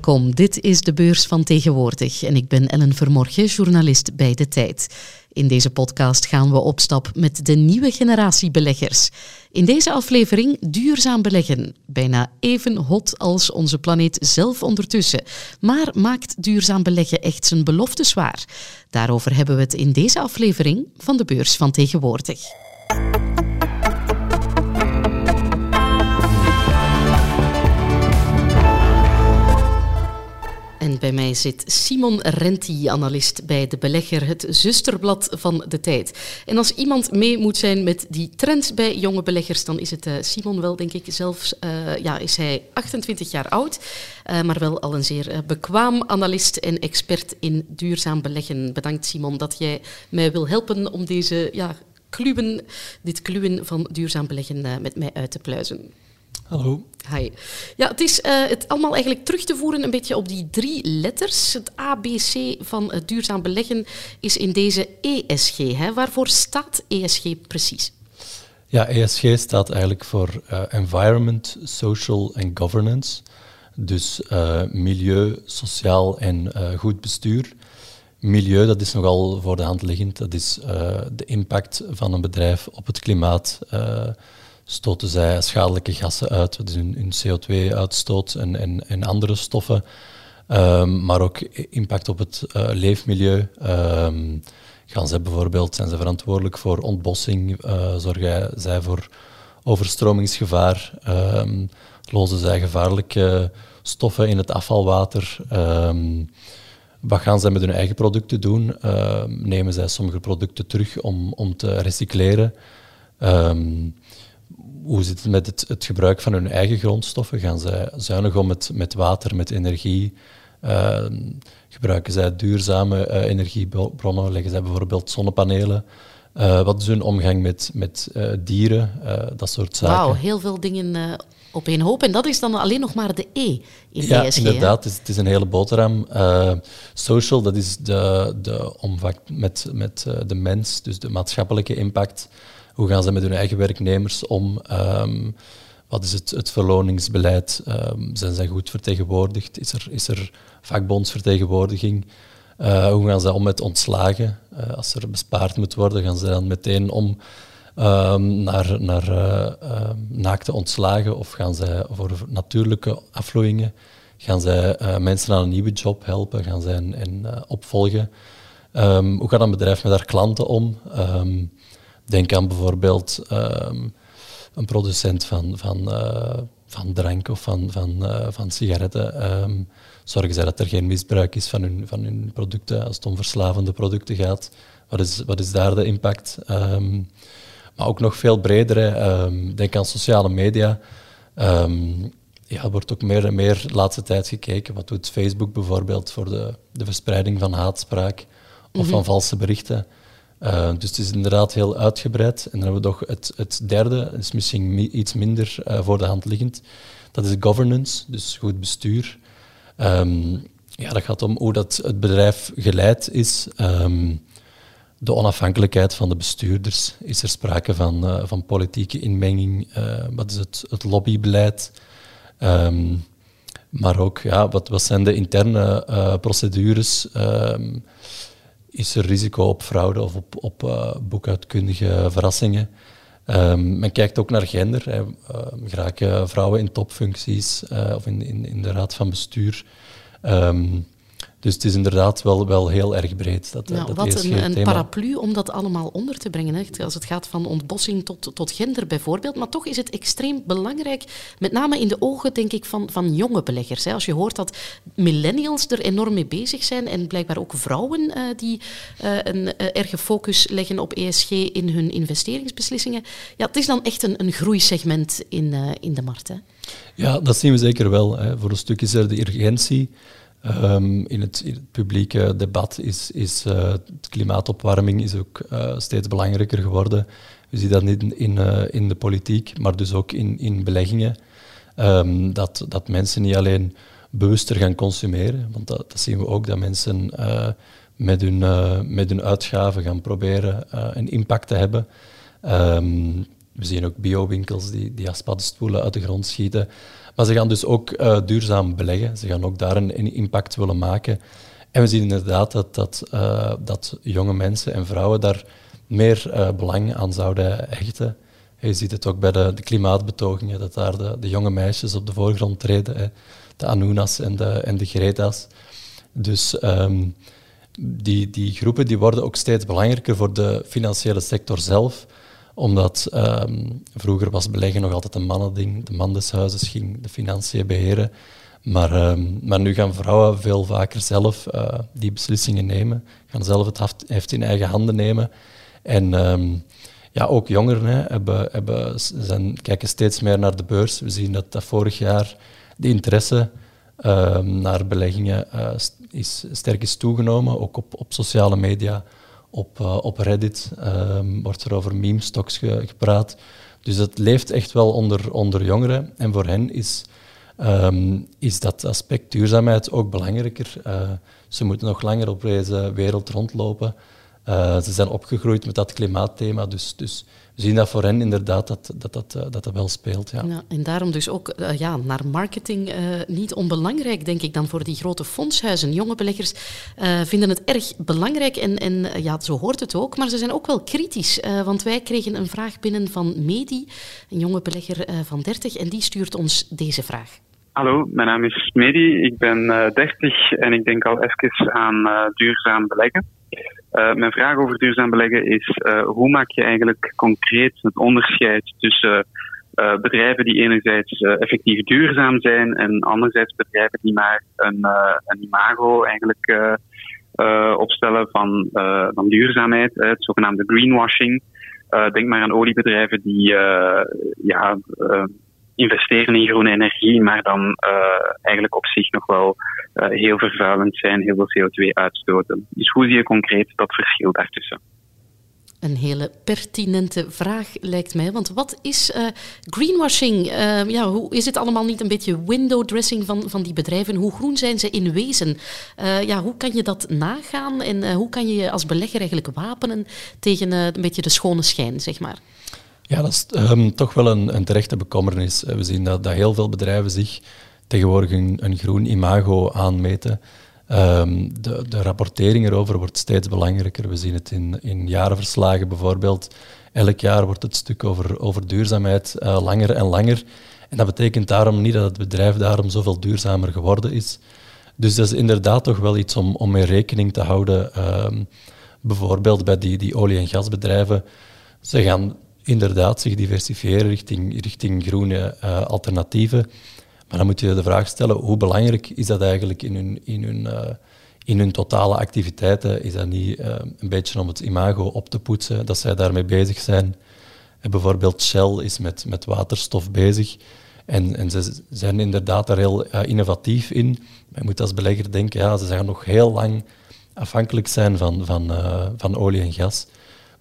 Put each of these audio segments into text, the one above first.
Welkom, dit is de beurs van tegenwoordig en ik ben Ellen Vermorgen, journalist bij De Tijd. In deze podcast gaan we op stap met de nieuwe generatie beleggers. In deze aflevering duurzaam beleggen. Bijna even hot als onze planeet zelf ondertussen. Maar maakt duurzaam beleggen echt zijn belofte zwaar? Daarover hebben we het in deze aflevering van de beurs van tegenwoordig. Bij mij zit Simon Renti, analist bij De Belegger, het zusterblad van de tijd. En als iemand mee moet zijn met die trend bij jonge beleggers, dan is het uh, Simon wel, denk ik. Zelfs uh, ja, is hij 28 jaar oud, uh, maar wel al een zeer bekwaam analist en expert in duurzaam beleggen. Bedankt Simon dat jij mij wil helpen om deze ja, kluwen, dit kluwen van duurzaam beleggen met mij uit te pluizen. Hallo. Hi. Ja, het is uh, het allemaal eigenlijk terug te voeren een beetje op die drie letters. Het ABC van het duurzaam beleggen is in deze ESG. Hè? Waarvoor staat ESG precies? Ja, ESG staat eigenlijk voor uh, Environment, Social en Governance. Dus uh, milieu, sociaal en goed bestuur. Milieu, dat is nogal voor de hand liggend. Dat is de impact van een bedrijf op het klimaat stoten zij schadelijke gassen uit, dus hun, hun CO2-uitstoot en, en, en, andere stoffen, um, maar ook impact op het uh, leefmilieu. Um, gaan zij bijvoorbeeld, zijn ze verantwoordelijk voor ontbossing, uh, zorgen zij voor overstromingsgevaar, um, lozen zij gevaarlijke stoffen in het afvalwater. wat gaan zij met hun eigen producten doen? nemen zij sommige producten terug om, om te recycleren? Hoe zit het met het, het, gebruik van hun eigen grondstoffen? Gaan zij zuinig om met, met water, met energie? Uh, gebruiken zij duurzame uh, energiebronnen? Leggen zij bijvoorbeeld zonnepanelen? Uh, wat is hun omgang met, met eh, dieren? dat soort zaken. Wauw, heel veel dingen op één hoop. En dat is dan alleen nog maar de E in ja, ESG. inderdaad. Het is, het is, een hele boterham. social, dat is de, de omvang met, met de mens, dus de maatschappelijke impact. Hoe gaan ze met hun eigen werknemers om? Um, wat is het, het verloningsbeleid? Um, zijn zij goed vertegenwoordigd? Is er, is er vakbondsvertegenwoordiging? Uh, hoe gaan zij om met ontslagen? Uh, als er bespaard moet worden, gaan ze dan meteen om um, naar, naar uh, naakte ontslagen of gaan zij voor natuurlijke afvloeien? Gaan zij mensen aan een nieuwe job helpen? Gaan zij en, opvolgen? Hoe gaat een bedrijf met haar klanten om? Denk aan bijvoorbeeld ehm, een producent van, van, uh, van drank of van, van, uh, van sigaretten. Um, zorgen zij dat er geen misbruik is van hun, van hun producten als het om verslavende producten gaat. Wat is, wat is daar de impact? Um, maar ook nog veel breder. denk aan sociale media. ja, er wordt ook meer en meer de laatste tijd gekeken. Wat doet Facebook bijvoorbeeld voor de, de verspreiding van haatspraak of van mhm. valse berichten? Uh, dus het is inderdaad heel uitgebreid. En dan hebben we nog het, het derde, is misschien iets minder uh, voor de hand liggend. Dat is governance, dus goed bestuur. Um, ja, dat gaat om hoe dat het bedrijf geleid is. Um, de onafhankelijkheid van de bestuurders. Is er sprake van, uh, van politieke inmenging? wat is het, het lobbybeleid? Um, maar ook, ja, wat, wat zijn de interne procedures? Is er risico op fraude of op, op uh, boekhoudkundige verrassingen. Um, men kijkt ook naar gender. Hè. Uh, vrouwen in topfuncties uh, of in, in, in, de raad van bestuur. Um, dus het is inderdaad wel, wel heel erg breed. Dat, nou, dat wat een, een paraplu om dat allemaal onder te brengen. Hè. Als het gaat van ontbossing tot, tot gender bijvoorbeeld. Maar toch is het extreem belangrijk, met name in de ogen denk ik, van, van jonge beleggers. Hè. Als je hoort dat millennials er enorm mee bezig zijn en blijkbaar ook vrouwen uh, die uh, een uh, erge focus leggen op ESG in hun investeringsbeslissingen. Ja, het is dan echt een, een groeisegment in, in de markt. Hè. Ja, dat zien we zeker wel. Hè. Voor een stuk is er de urgentie. Um, in, het, publieke debat is, is uh, klimaatopwarming is ook uh, steeds belangrijker geworden. We zien dat niet in, uh, in de politiek, maar dus ook in, in beleggingen. Um, dat, dat mensen niet alleen bewuster gaan consumeren, want dat, dat zien we ook, dat mensen met, hun, met hun uitgaven gaan proberen een impact te hebben. Um, we zien ook bio-winkels die, die aspaddenstoelen uit de grond schieten. Maar ze gaan dus ook uh, duurzaam beleggen. Ze gaan ook daar een, impact willen maken. En we zien inderdaad dat, dat, uh, dat jonge mensen en vrouwen daar meer uh, belang aan zouden hechten. Je ziet het ook bij de, de klimaatbetogingen, dat daar de, de, jonge meisjes op de voorgrond treden. Hè. De Anunas en de, en de Greta's. Dus um, die, die groepen die worden ook steeds belangrijker voor de financiële sector zelf omdat um, vroeger was beleggen nog altijd een mannending. De man des huizes ging de financiën beheren. Maar, um, maar nu gaan vrouwen veel vaker zelf uh, die beslissingen nemen. Gaan zelf het heft in eigen handen nemen. En um, ja, ook jongeren hè, hebben, hebben, zijn, kijken steeds meer naar de beurs. We zien dat, dat vorig jaar de interesse naar beleggingen uh, is, sterk is toegenomen, ook op, op sociale media op, uh, op Reddit um, wordt er over meme stocks ge gepraat. Dus het leeft echt wel onder, onder jongeren. En voor hen is, um, is dat aspect duurzaamheid ook belangrijker. Uh, ze moeten nog langer op deze wereld rondlopen. Uh, ze zijn opgegroeid met dat klimaatthema. Dus, dus zien dat voor hen inderdaad dat dat, dat, eh, dat, dat wel speelt. Ja. ja. en daarom dus ook uh, ja, naar marketing uh, niet onbelangrijk, denk ik, dan voor die grote fondshuizen. Jonge beleggers vinden het erg belangrijk en, en ja, zo hoort het ook, maar ze zijn ook wel kritisch. want wij kregen een vraag binnen van Medi, een jonge belegger van 30, en die stuurt ons deze vraag. Hallo, mijn naam is Medi, ik ben 30 en ik denk al even aan duurzaam beleggen. Uh, mijn vraag over duurzaam beleggen is: uh, hoe maak je eigenlijk concreet het onderscheid tussen uh, bedrijven die enerzijds effectief duurzaam zijn en anderzijds bedrijven die maar een, een imago eigenlijk opstellen van, van duurzaamheid, het zogenaamde greenwashing. denk maar aan oliebedrijven die ja, investeren in groene energie, maar dan uh, eigenlijk op zich nog wel uh, heel vervuilend zijn, heel veel CO2 uitstoten. Dus hoe zie je concreet dat verschil daartussen? Een hele pertinente vraag lijkt mij. Want wat is uh, greenwashing? ja, hoe is het allemaal niet een beetje window dressing van, van die bedrijven? Hoe groen zijn ze in wezen? ja, hoe kan je dat nagaan en hoe kan je je als belegger eigenlijk wapenen tegen een beetje de schone schijn, zeg maar? Ja, dat is um, toch wel een, een, terechte bekommernis. We zien dat, dat heel veel bedrijven zich tegenwoordig een, groen imago aanmeten. Um, de, de, rapportering erover wordt steeds belangrijker. We zien het in, in jarenverslagen bijvoorbeeld. Elk jaar wordt het stuk over, over duurzaamheid uh, langer en langer. En dat betekent daarom niet dat het bedrijf daarom zoveel duurzamer geworden is. Dus dat is inderdaad toch wel iets om, om mee rekening te houden. Um, bijvoorbeeld bij die, die olie- en gasbedrijven. Ze gaan inderdaad zich diversifiëren richting, richting groene uh, alternatieven. Maar dan moet je de vraag stellen, hoe belangrijk is dat eigenlijk in hun, in hun, uh, in hun totale activiteiten? Is dat niet uh, een beetje om het imago op te poetsen, dat zij daarmee bezig zijn? Bijvoorbeeld Shell is met, met waterstof bezig. En, en ze zijn inderdaad daar heel innovatief in. Je moet als belegger denken, ja, ze gaan nog heel lang afhankelijk zijn van, van, van olie en gas.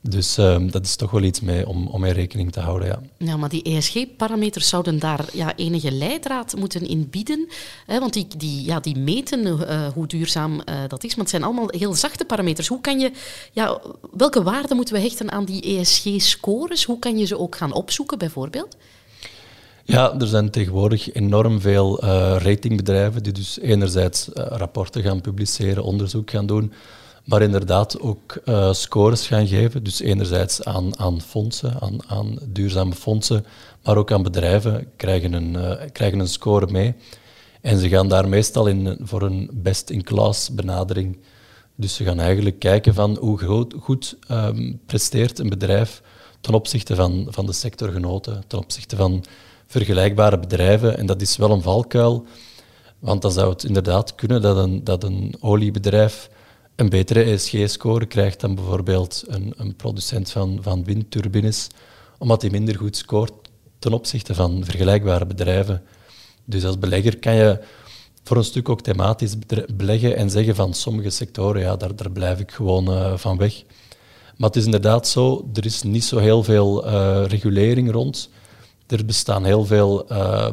Dus ehm, dat is toch wel iets mee om, om mee rekening te houden. Ja, ja maar die ESG-parameters zouden daar ja, enige leidraad moeten in bieden. Hè, want die, die, ja, die meten uh, hoe duurzaam uh, dat is. Maar het zijn allemaal heel zachte parameters. Hoe kan je, ja, welke waarde moeten we hechten aan die ESG-scores? Hoe kan je ze ook gaan opzoeken, bijvoorbeeld? Ja, er zijn tegenwoordig enorm veel uh, ratingbedrijven die dus enerzijds rapporten gaan publiceren, onderzoek gaan doen, maar inderdaad ook uh, scores gaan geven. Dus enerzijds aan, aan fondsen, aan, aan duurzame fondsen, maar ook aan bedrijven krijgen een, uh, krijgen een score mee. En ze gaan daar meestal in voor een best-in-class benadering. Dus ze gaan eigenlijk kijken van hoe groot, goed um, presteert een bedrijf ten opzichte van, van de sectorgenoten, ten opzichte van vergelijkbare bedrijven. En dat is wel een valkuil, want dan zou het inderdaad kunnen dat een, dat een oliebedrijf een betere ESG-score krijgt dan bijvoorbeeld een, een producent van, van windturbines, omdat hij minder goed scoort ten opzichte van vergelijkbare bedrijven. Dus als belegger kan je voor een stuk ook thematisch beleggen en zeggen van sommige sectoren, ja, daar, daar blijf ik gewoon uh, van weg. Maar het is inderdaad zo, er is niet zo heel veel uh, regulering rond. Er bestaan heel veel uh,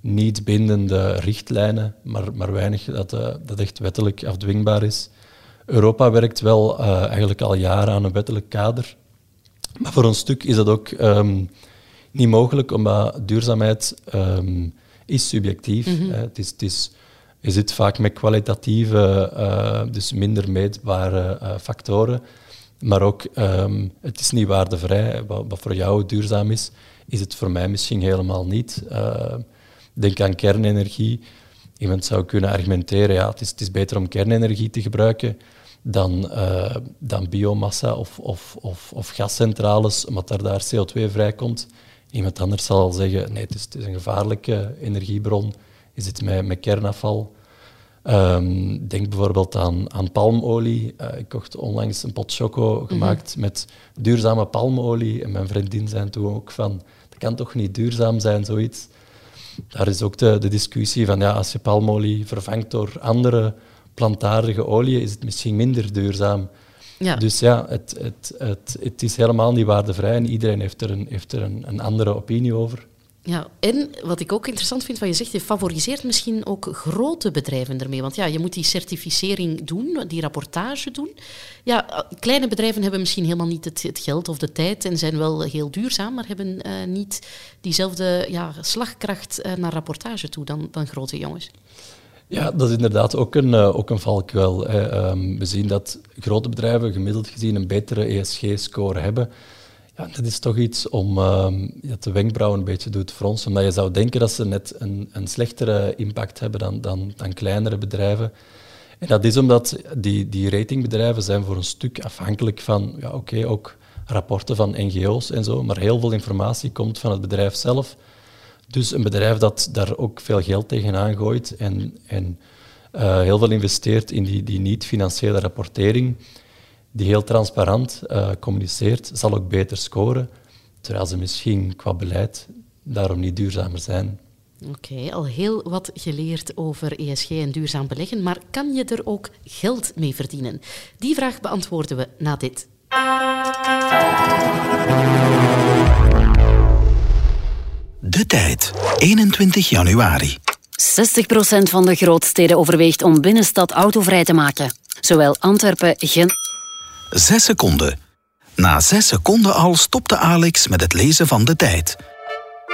niet bindende richtlijnen, maar, maar weinig dat, uh, dat echt wettelijk afdwingbaar is. Europa werkt wel uh, eigenlijk al jaren aan een wettelijk kader. Maar voor een stuk is dat ook ehm, niet mogelijk, omdat duurzaamheid um, is subjectief. Mm het is, het is, je zit vaak met kwalitatieve, uh, dus minder meetbare uh, factoren. Maar ook, um, het is niet waardevrij. Wat, wat, voor jou duurzaam is, is het voor mij misschien helemaal niet. Uh, denk aan kernenergie. Iemand zou kunnen argumenteren, ja, het is, het is beter om kernenergie te gebruiken dan, uh, dan biomassa of, of, of, of, gascentrales, omdat er daar CO2 vrijkomt. Iemand anders zal zeggen, nee, het is, het is een gevaarlijke energiebron. Je zit met, met kernafval. Um, denk bijvoorbeeld aan, aan palmolie. Uh, ik kocht onlangs een pot choco gemaakt mm -hmm. met duurzame palmolie. En mijn vriendin zei toen ook van, dat kan toch niet duurzaam zijn, zoiets. Daar is ook de, de discussie van, ja, als je palmolie vervangt door andere plantaardige olie, is het misschien minder duurzaam. Ja. Dus ja, het, het, het, het is helemaal niet waardevrij en iedereen heeft er, een, heeft er een, een andere opinie over. Ja, en wat ik ook interessant vind wat je zegt, je favoriseert misschien ook grote bedrijven ermee. Want ja, je moet die certificering doen, die rapportage doen. Ja, kleine bedrijven hebben misschien helemaal niet het, het geld of de tijd en zijn wel heel duurzaam, maar hebben uh, niet diezelfde ja, slagkracht uh, naar rapportage toe dan, dan grote jongens. Ja, dat is inderdaad ook een, uh, ook een valkuil. Um, we zien dat grote bedrijven gemiddeld gezien een betere ESG-score hebben. Ja, dat is toch iets om ja, de wenkbrauwen een beetje doet fronsen. Omdat je zou denken dat ze net een, een slechtere impact hebben dan, dan, dan kleinere bedrijven. En dat is omdat die, die ratingbedrijven zijn voor een stuk afhankelijk van, ja, oké, ook rapporten van NGO's en zo, maar heel veel informatie komt van het bedrijf zelf. Dus een bedrijf dat daar ook veel geld tegenaan gooit en, en uh, heel veel investeert in die, die niet-financiële rapportering, die heel transparant uh, communiceert, zal ook beter scoren, terwijl ze misschien qua beleid daarom niet duurzamer zijn. Oké, al heel wat geleerd over ESG en duurzaam beleggen, maar kan je er ook geld mee verdienen? Die vraag beantwoorden we na dit. De tijd, 21 januari. 60% van de grootsteden overweegt om binnenstad autovrij te maken. Zowel Antwerpen, Gent... 6 seconden. Na 6 seconden al stopte Alex met het lezen van de tijd.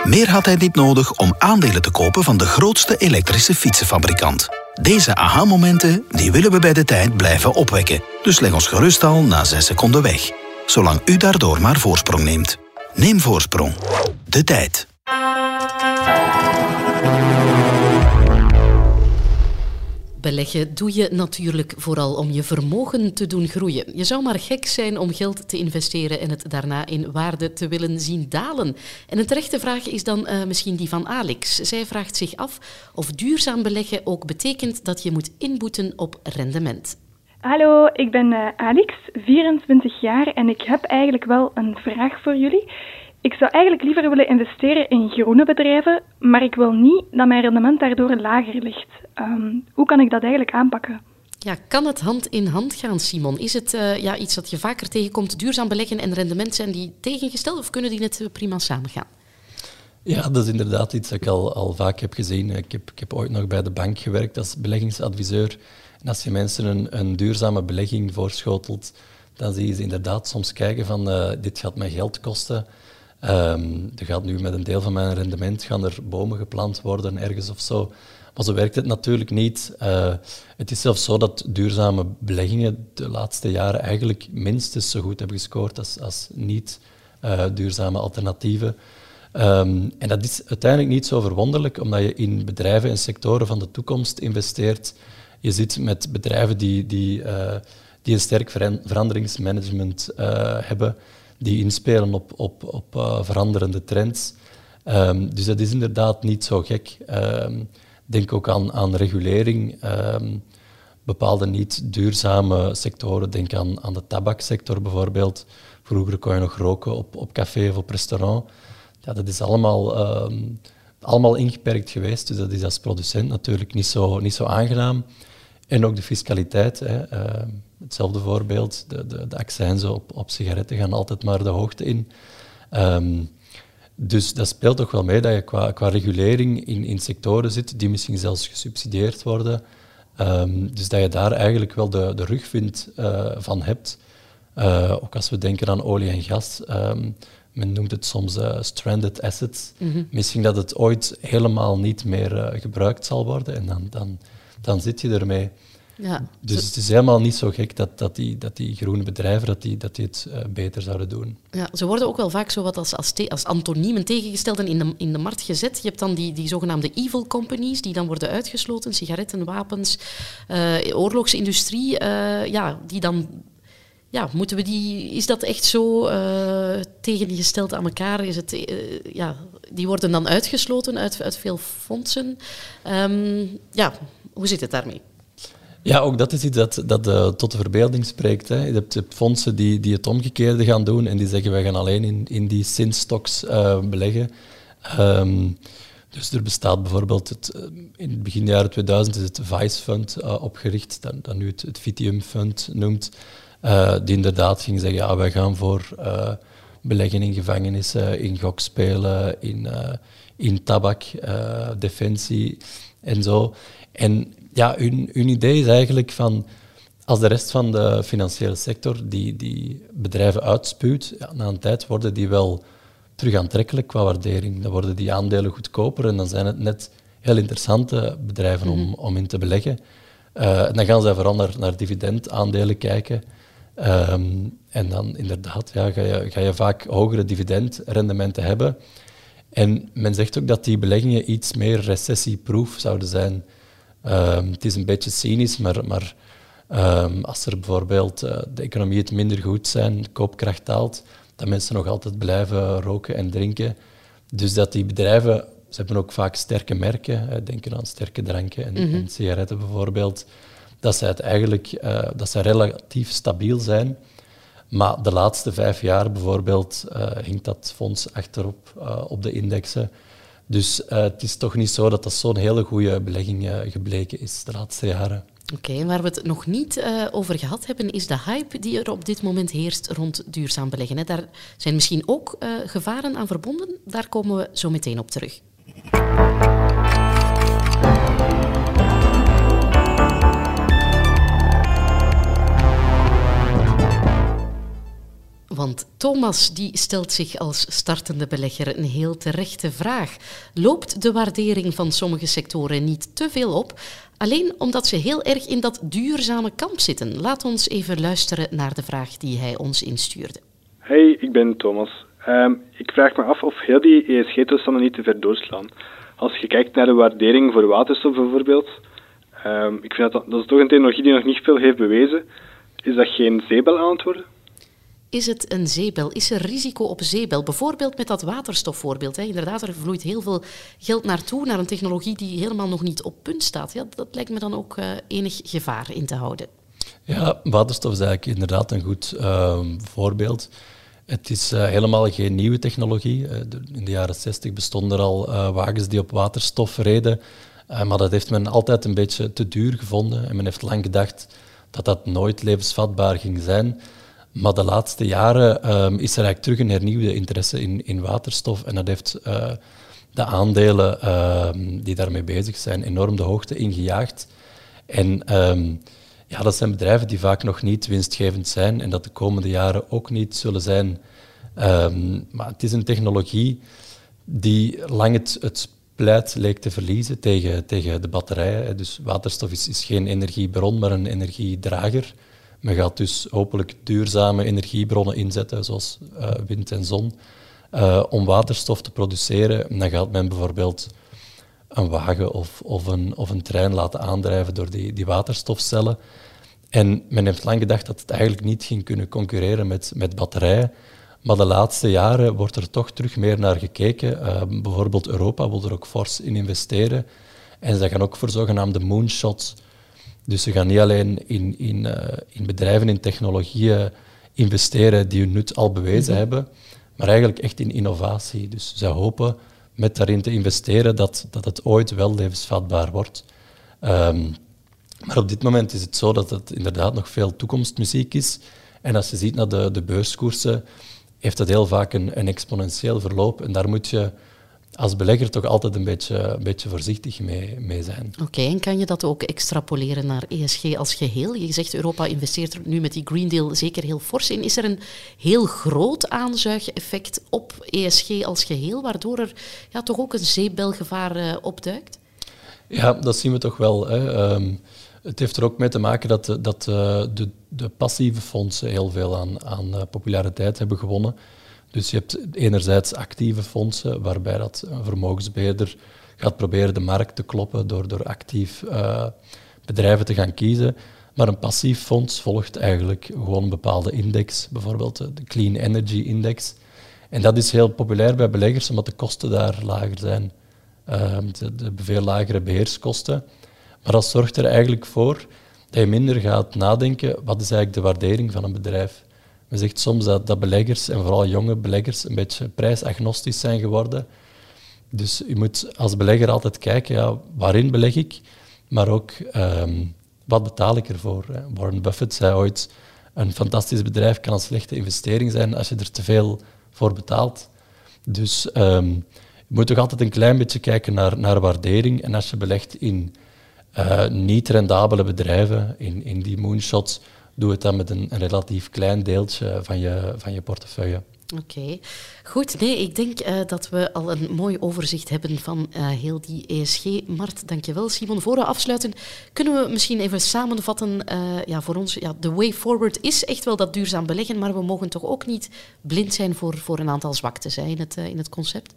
Meer had hij niet nodig om aandelen te kopen van de grootste elektrische fietsenfabrikant. Deze aha-momenten die willen we bij de tijd blijven opwekken. Dus leg ons gerust al na 6 seconden weg. Zolang u daardoor maar voorsprong neemt. Neem voorsprong. De tijd. Beleggen doe je natuurlijk vooral om je vermogen te doen groeien. Je zou maar gek zijn om geld te investeren en het daarna in waarde te willen zien dalen. En een terechte vraag is dan uh, misschien die van Alex. Zij vraagt zich af of duurzaam beleggen ook betekent dat je moet inboeten op rendement. Hallo, ik ben uh, Alex, 24 jaar en ik heb eigenlijk wel een vraag voor jullie. Ik zou eigenlijk liever willen investeren in groene bedrijven, maar ik wil niet dat mijn rendement daardoor lager ligt. Um, hoe kan ik dat eigenlijk aanpakken? Ja, kan het hand in hand gaan, Simon? Is het uh, ja, iets dat je vaker tegenkomt? Duurzaam beleggen en rendement, zijn die tegengesteld of kunnen die net prima samengaan? Ja, dat is inderdaad iets dat ik al, al vaak heb gezien. Ik heb, ik heb ooit nog bij de bank gewerkt als beleggingsadviseur. En als je mensen een, een duurzame belegging voorschotelt, dan zie je ze inderdaad soms kijken van uh, dit gaat mij geld kosten. Um, er gaat nu met een deel van mijn rendement gaan er bomen geplant worden ergens of zo. Maar zo werkt het natuurlijk niet. Uh, het is zelfs zo dat duurzame beleggingen de laatste jaren eigenlijk minstens zo goed hebben gescoord als, als niet uh, duurzame alternatieven. Um, en dat is uiteindelijk niet zo verwonderlijk, omdat je in bedrijven en sectoren van de toekomst investeert. Je zit met bedrijven die, die, uh, die een sterk veranderingsmanagement hebben die inspelen op, op, op uh, veranderende trends. Um, dus dat is inderdaad niet zo gek. Um, denk ook aan, aan regulering. Um, bepaalde niet duurzame sectoren, denk aan, aan de tabaksector bijvoorbeeld. Vroeger kon je nog roken op, op café of op restaurant. Ja, dat is allemaal, allemaal ingeperkt geweest, dus dat is als producent natuurlijk niet zo, niet zo aangenaam. En ook de fiscaliteit. Hè. Hetzelfde voorbeeld, de, de, de accijnzen op, op sigaretten gaan altijd maar de hoogte in. Um, dus dat speelt toch wel mee dat je qua, qua regulering in, in sectoren zit die misschien zelfs gesubsidieerd worden. Um, dus dat je daar eigenlijk wel de, de rugvind uh, van hebt. Uh, ook als we denken aan olie en gas, um, men noemt het soms uh, stranded assets. Misschien dat het ooit helemaal niet meer gebruikt zal worden en dan, dan, dan zit je ermee. Ja. Dus het is helemaal niet zo gek dat, dat, die, dat die groene bedrijven dat die, dat die het uh, beter zouden doen. Ja, ze worden ook wel vaak zo wat als, als, als antoniemen tegengesteld en in de, in de markt gezet. Je hebt dan die, die zogenaamde evil companies, die dan worden uitgesloten, sigaretten, wapens, uh, oorlogsindustrie, uh, ja, die dan ja, moeten we die, is dat echt zo tegengesteld aan elkaar? Is het, ja, die worden dan uitgesloten uit, uit veel fondsen. Um, ja, hoe zit het daarmee? Ja, ook dat is iets dat, dat uh, tot de verbeelding spreekt. Hè. Je, hebt, fondsen die, die het omgekeerde gaan doen en die zeggen wij gaan alleen in, in die sin-stocks beleggen. Um, dus er bestaat bijvoorbeeld, het, in het begin jaren 2000 is het Vice Fund opgericht, dat, dat nu het, het Vitium Fund noemt. Die inderdaad ging zeggen, ja, wij gaan voor beleggen in gevangenissen, in gokspelen, in, in tabak, defensie en zo. En ja, hun, hun idee is eigenlijk van, als de rest van de financiële sector die, die bedrijven uitspuwt, ja, na een tijd worden die wel terug aantrekkelijk qua waardering. Dan worden die aandelen goedkoper en dan zijn het net heel interessante bedrijven om, mhm. om in te beleggen. en dan gaan zij vooral naar, naar dividendaandelen kijken. Um, en dan inderdaad ja, ga, je, ga je vaak hogere dividendrendementen hebben. En men zegt ook dat die beleggingen iets meer recessieproof zouden zijn. Um, het is een beetje cynisch, maar, maar um, als er bijvoorbeeld uh, de economie het minder goed zijn, de koopkracht daalt, dat mensen nog altijd blijven roken en drinken. Dus dat die bedrijven, ze hebben ook vaak sterke merken, denken aan sterke dranken en, mm -hmm. en sigaretten bijvoorbeeld dat zij het eigenlijk uh, dat zij relatief stabiel zijn. Maar de laatste vijf jaar bijvoorbeeld uh, hinkt dat fonds achterop op de indexen. Dus het is toch niet zo dat dat zo'n hele goede belegging gebleken is de laatste jaren. Oké, okay, waar we het nog niet uh, over gehad hebben, is de hype die er op dit moment heerst rond duurzaam beleggen. Hè. Daar zijn misschien ook gevaren aan verbonden. Daar komen we zo meteen op terug. Want Thomas die stelt zich als startende belegger een heel terechte vraag. Loopt de waardering van sommige sectoren niet te veel op? Alleen omdat ze heel erg in dat duurzame kamp zitten. Laat ons even luisteren naar de vraag die hij ons instuurde. Hey, ik ben Thomas. Um, ik vraag me af of heel die ESG-toestanden niet te ver doorslaan. Als je kijkt naar de waardering voor waterstof bijvoorbeeld, um, ik vind dat, dat is toch een technologie die nog niet veel heeft bewezen. Is dat geen zeebel worden? Is het een zeebel? Is er risico op zeebel? Bijvoorbeeld met dat waterstofvoorbeeld. Hè. Inderdaad, er vloeit heel veel geld naartoe, naar een technologie die helemaal nog niet op punt staat. Ja, dat lijkt me dan ook uh, enig gevaar in te houden. Ja, waterstof is eigenlijk inderdaad een goed uh, voorbeeld. Het is uh, helemaal geen nieuwe technologie. in de jaren 60 bestonden er al wagens die op waterstof reden. maar dat heeft men altijd een beetje te duur gevonden. En men heeft lang gedacht dat dat nooit levensvatbaar ging zijn. Maar de laatste jaren um, is er eigenlijk terug een hernieuwde interesse in, in waterstof. En dat heeft uh, de aandelen uh, die daarmee bezig zijn enorm de hoogte ingejaagd. En um, ja, dat zijn bedrijven die vaak nog niet winstgevend zijn en dat de komende jaren ook niet zullen zijn. Maar het is een technologie die lang het, het pleit leek te verliezen tegen, tegen de batterijen. Dus waterstof is, is geen energiebron, maar een energiedrager. Men gaat dus hopelijk duurzame energiebronnen inzetten, zoals uh, wind en zon, uh, om waterstof te produceren. En dan gaat men bijvoorbeeld een wagen of, of, een, of een trein laten aandrijven door die, die waterstofcellen. En men heeft lang gedacht dat het eigenlijk niet ging kunnen concurreren met, met batterijen. Maar de laatste jaren wordt er toch terug meer naar gekeken. Uh, bijvoorbeeld Europa wil er ook fors in investeren. En ze gaan ook voor zogenaamde moonshots dus ze gaan niet alleen in, in, uh, in bedrijven, in technologieën investeren die hun nut al bewezen mhm. hebben, maar eigenlijk echt in innovatie. Dus zij hopen met daarin te investeren dat, dat het ooit wel levensvatbaar wordt. Um, maar op dit moment is het zo dat het inderdaad nog veel toekomstmuziek is. En als je ziet naar de, de beurskoersen, heeft dat heel vaak een, een exponentieel verloop. En daar moet je als belegger toch altijd een beetje, een beetje voorzichtig mee, mee zijn. Oké, en kan je dat ook extrapoleren naar ESG als geheel? Je zegt Europa investeert er nu met die Green Deal zeker heel fors in. Is er een heel groot aanzuigeffect op ESG als geheel, waardoor er ja, toch ook een zeepbelgevaar uh, opduikt? Ja, dat zien we toch wel. Hè. Ehm, het heeft er ook mee te maken dat, dat uh, de, de, passieve fondsen heel veel aan, aan populariteit hebben gewonnen. Dus je hebt enerzijds actieve fondsen, waarbij dat een vermogensbeheerder gaat proberen de markt te kloppen door, door actief uh, bedrijven te gaan kiezen. Maar een passief fonds volgt eigenlijk gewoon een bepaalde index, bijvoorbeeld de Clean Energy Index. En dat is heel populair bij beleggers, omdat de kosten daar lager zijn. Uh, de, de veel lagere beheerskosten. Maar dat zorgt er eigenlijk voor dat je minder gaat nadenken, wat is eigenlijk de waardering van een bedrijf? Men zegt soms dat, dat beleggers, en vooral jonge beleggers, een beetje prijsagnostisch zijn geworden. Dus je moet als belegger altijd kijken, ja, waarin beleg ik, maar ook um, wat betaal ik ervoor. Hè? Warren Buffett zei ooit, een fantastisch bedrijf kan een slechte investering zijn als je er te veel voor betaalt. Dus um, je moet toch altijd een klein beetje kijken naar, naar waardering. En als je belegt in uh, niet rendabele bedrijven, in, in die moonshots, doe het dan met een, een relatief klein deeltje van je, van je portefeuille. Oké, goed. Nee, ik denk uh, dat we al een mooi overzicht hebben van uh, heel die ESG-markt. Dankjewel, Simon. Voor we afsluiten, kunnen we misschien even samenvatten. Uh, ja, voor ons, ja, de way forward is echt wel dat duurzaam beleggen, maar we mogen toch ook niet blind zijn voor, voor een aantal zwaktes hè, in, het, in het concept?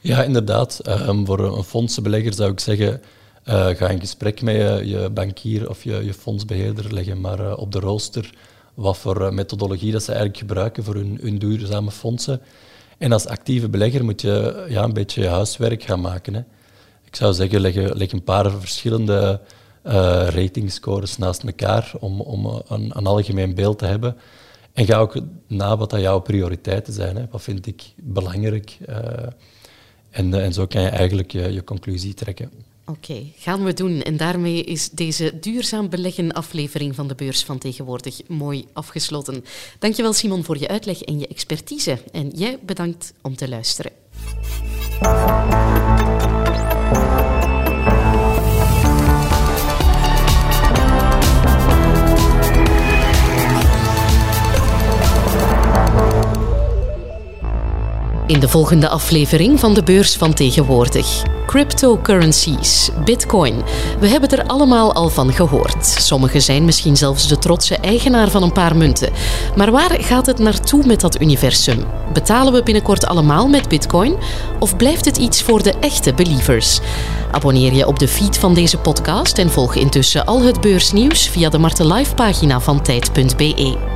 Ja, inderdaad. Um, voor een fondsenbelegger zou ik zeggen ga in gesprek met je, je bankier of je, je fondsbeheerder, leggen maar uh, op de rooster wat voor uh, methodologie dat ze eigenlijk gebruiken voor hun, hun, duurzame fondsen. En als actieve belegger moet je ja, een beetje je huiswerk gaan maken. Hè. Ik zou zeggen, leg, een paar verschillende ratingscores naast elkaar om, om een, een, algemeen beeld te hebben. En ga ook na wat dat jouw prioriteiten zijn. Hè. Wat vind ik belangrijk? en, en zo kan je eigenlijk je, je conclusie trekken. Oké, gaan we doen. En daarmee is deze duurzaam beleggen aflevering van de beurs van tegenwoordig mooi afgesloten. Dankjewel Simon voor je uitleg en je expertise. En jij bedankt om te luisteren. In de volgende aflevering van de beurs van tegenwoordig. Cryptocurrencies, bitcoin. We hebben er allemaal al van gehoord. Sommigen zijn misschien zelfs de trotse eigenaar van een paar munten. Maar waar gaat het naartoe met dat universum? Betalen we binnenkort allemaal met bitcoin? Of blijft het iets voor de echte believers? Abonneer je op de feed van deze podcast en volg intussen al het beursnieuws via de Marte Live pagina van tijd.be.